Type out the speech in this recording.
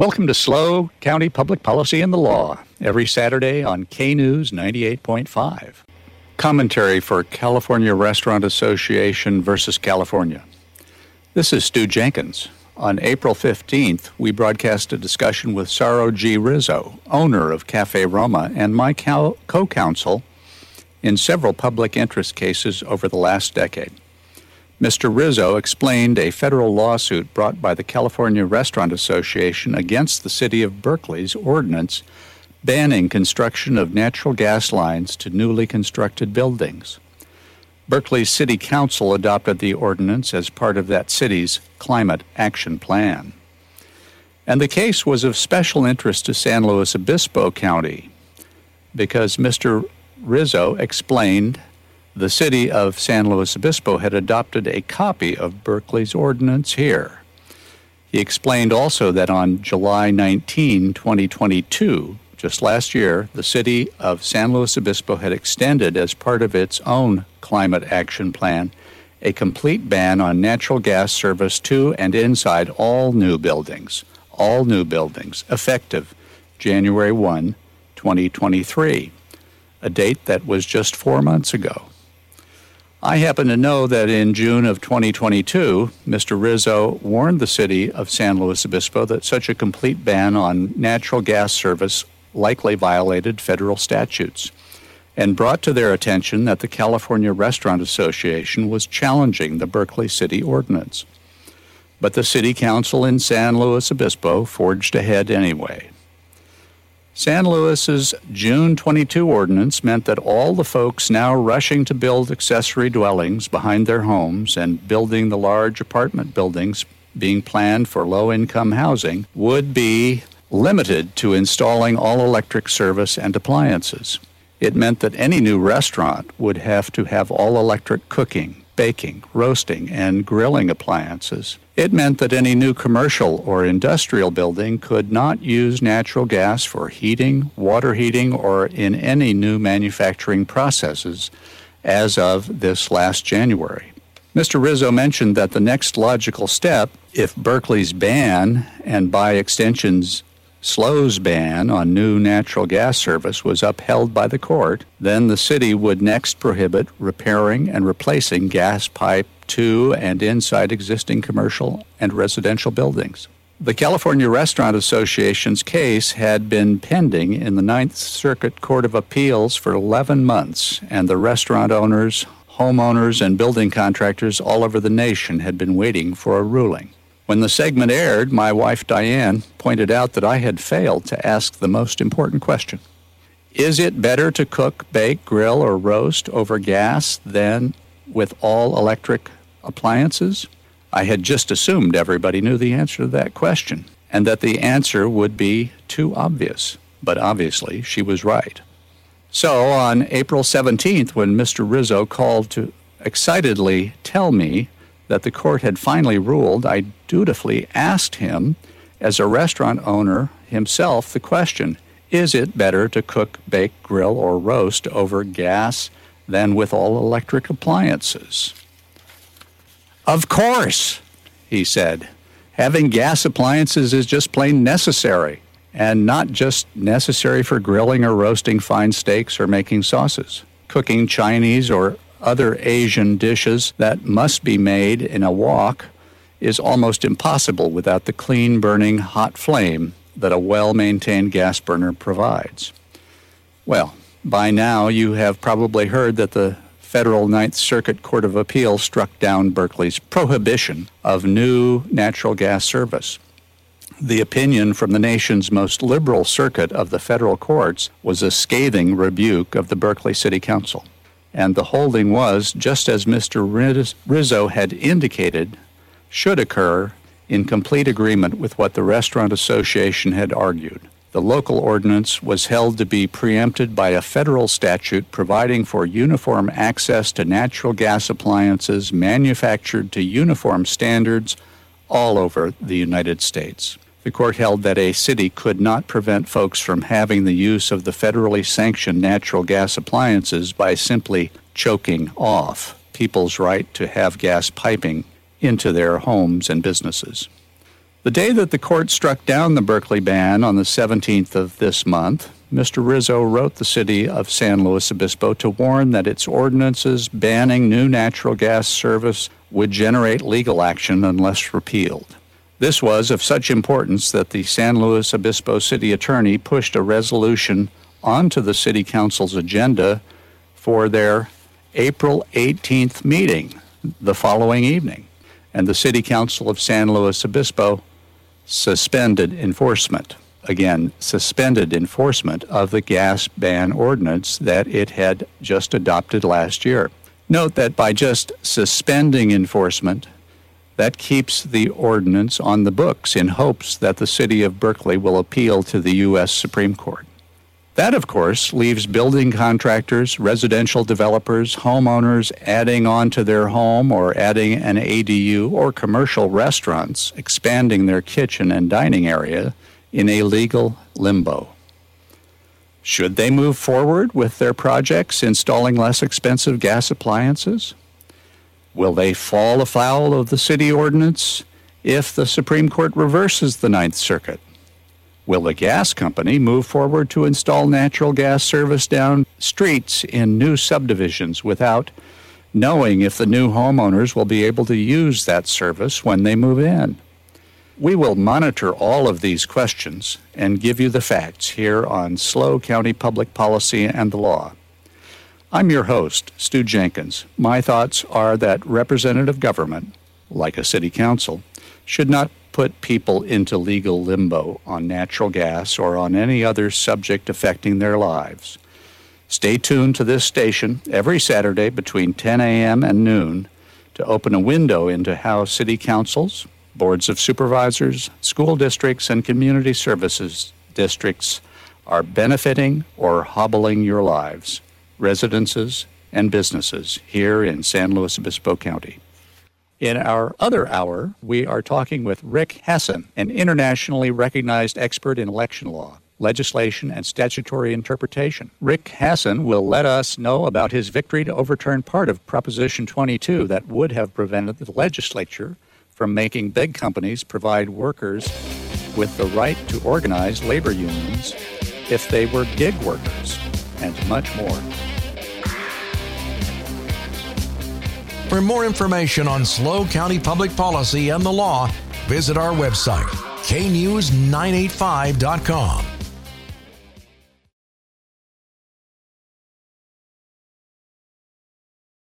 Welcome to SLO County Public Policy and the Law, every Saturday on K News 98.5. Commentary for California Restaurant Association versus California. This is Stew Jenkins. On April 15th, we broadcast a discussion with Saro G. Rizzo, owner of Cafe Roma, and my co counsel in several public interest cases over the last decade. Mr. Rizzo explained a federal lawsuit brought by the California Restaurant Association against the City of Berkeley's ordinance banning construction of natural gas lines to newly constructed buildings. Berkeley's City Council adopted the ordinance as part of that city's climate action plan. And the case was of special interest to San Luis Obispo County because Mr. Rizzo explained the city of San Luis Obispo had adopted a copy of Berkeley's ordinance here. He explained also that on July 19, 2022, just last year, the city of San Luis Obispo had extended, as part of its own climate action plan, a complete ban on natural gas service to and inside all new buildings, all new buildings, effective January 1, 2023, a date that was just four months ago. I happen to know that in June of 2022, Mr. Rizzo warned the city of San Luis Obispo that such a complete ban on natural gas service likely violated federal statutes and brought to their attention that the California Restaurant Association was challenging the Berkeley City Ordinance. But the City Council in San Luis Obispo forged ahead anyway. San Luis's June 22 ordinance meant that all the folks now rushing to build accessory dwellings behind their homes and building the large apartment buildings being planned for low income housing would be limited to installing all electric service and appliances. It meant that any new restaurant would have to have all electric cooking, baking, roasting, and grilling appliances. It meant that any new commercial or industrial building could not use natural gas for heating, water heating, or in any new manufacturing processes as of this last January. Mr. Rizzo mentioned that the next logical step, if Berkeley's ban and by extensions SLO's ban on new natural gas service was upheld by the court, then the city would next prohibit repairing and replacing gas pipe to and inside existing commercial and residential buildings. The California Restaurant Association's case had been pending in the Ninth Circuit Court of Appeals for 11 months, and the restaurant owners, homeowners, and building contractors all over the nation had been waiting for a ruling. When the segment aired, my wife Diane pointed out that I had failed to ask the most important question Is it better to cook, bake, grill, or roast over gas than with all electric appliances? I had just assumed everybody knew the answer to that question and that the answer would be too obvious. But obviously, she was right. So on April 17th, when Mr. Rizzo called to excitedly tell me that the court had finally ruled, I dutifully asked him, as a restaurant owner himself, the question is it better to cook, bake, grill, or roast over gas than with all electric appliances? Of course, he said. Having gas appliances is just plain necessary, and not just necessary for grilling or roasting fine steaks or making sauces. Cooking Chinese or other Asian dishes that must be made in a wok is almost impossible without the clean burning hot flame that a well maintained gas burner provides. Well, by now you have probably heard that the Federal Ninth Circuit Court of Appeals struck down Berkeley's prohibition of new natural gas service. The opinion from the nation's most liberal circuit of the federal courts was a scathing rebuke of the Berkeley City Council. And the holding was, just as Mr. Rizzo had indicated, should occur in complete agreement with what the Restaurant Association had argued. The local ordinance was held to be preempted by a federal statute providing for uniform access to natural gas appliances manufactured to uniform standards all over the United States. The court held that a city could not prevent folks from having the use of the federally sanctioned natural gas appliances by simply choking off people's right to have gas piping into their homes and businesses. The day that the court struck down the Berkeley ban on the 17th of this month, Mr. Rizzo wrote the city of San Luis Obispo to warn that its ordinances banning new natural gas service would generate legal action unless repealed. This was of such importance that the San Luis Obispo city attorney pushed a resolution onto the city council's agenda for their April 18th meeting the following evening. And the city council of San Luis Obispo suspended enforcement. Again, suspended enforcement of the gas ban ordinance that it had just adopted last year. Note that by just suspending enforcement, that keeps the ordinance on the books in hopes that the city of Berkeley will appeal to the U.S. Supreme Court. That, of course, leaves building contractors, residential developers, homeowners adding on to their home or adding an ADU or commercial restaurants expanding their kitchen and dining area in a legal limbo. Should they move forward with their projects installing less expensive gas appliances? Will they fall afoul of the city ordinance if the Supreme Court reverses the Ninth Circuit? Will the gas company move forward to install natural gas service down streets in new subdivisions without knowing if the new homeowners will be able to use that service when they move in? We will monitor all of these questions and give you the facts here on SLO County Public Policy and the Law. I'm your host, Stew Jenkins. My thoughts are that representative government, like a city council, should not put people into legal limbo on natural gas or on any other subject affecting their lives. Stay tuned to this station every Saturday between 10 a.m. and noon to open a window into how city councils, boards of supervisors, school districts, and community services districts are benefiting or hobbling your lives, residences, and businesses here in San Luis Obispo County. In our other hour, we are talking with Rick Hasen, an internationally recognized expert in election law, legislation, and statutory interpretation. Rick Hasen will let us know about his victory to overturn part of Proposition 22 that would have prevented the legislature from making big companies provide workers with the right to organize labor unions if they were gig workers, and much more. For more information on SLO County public policy and the law, visit our website, knews985.com.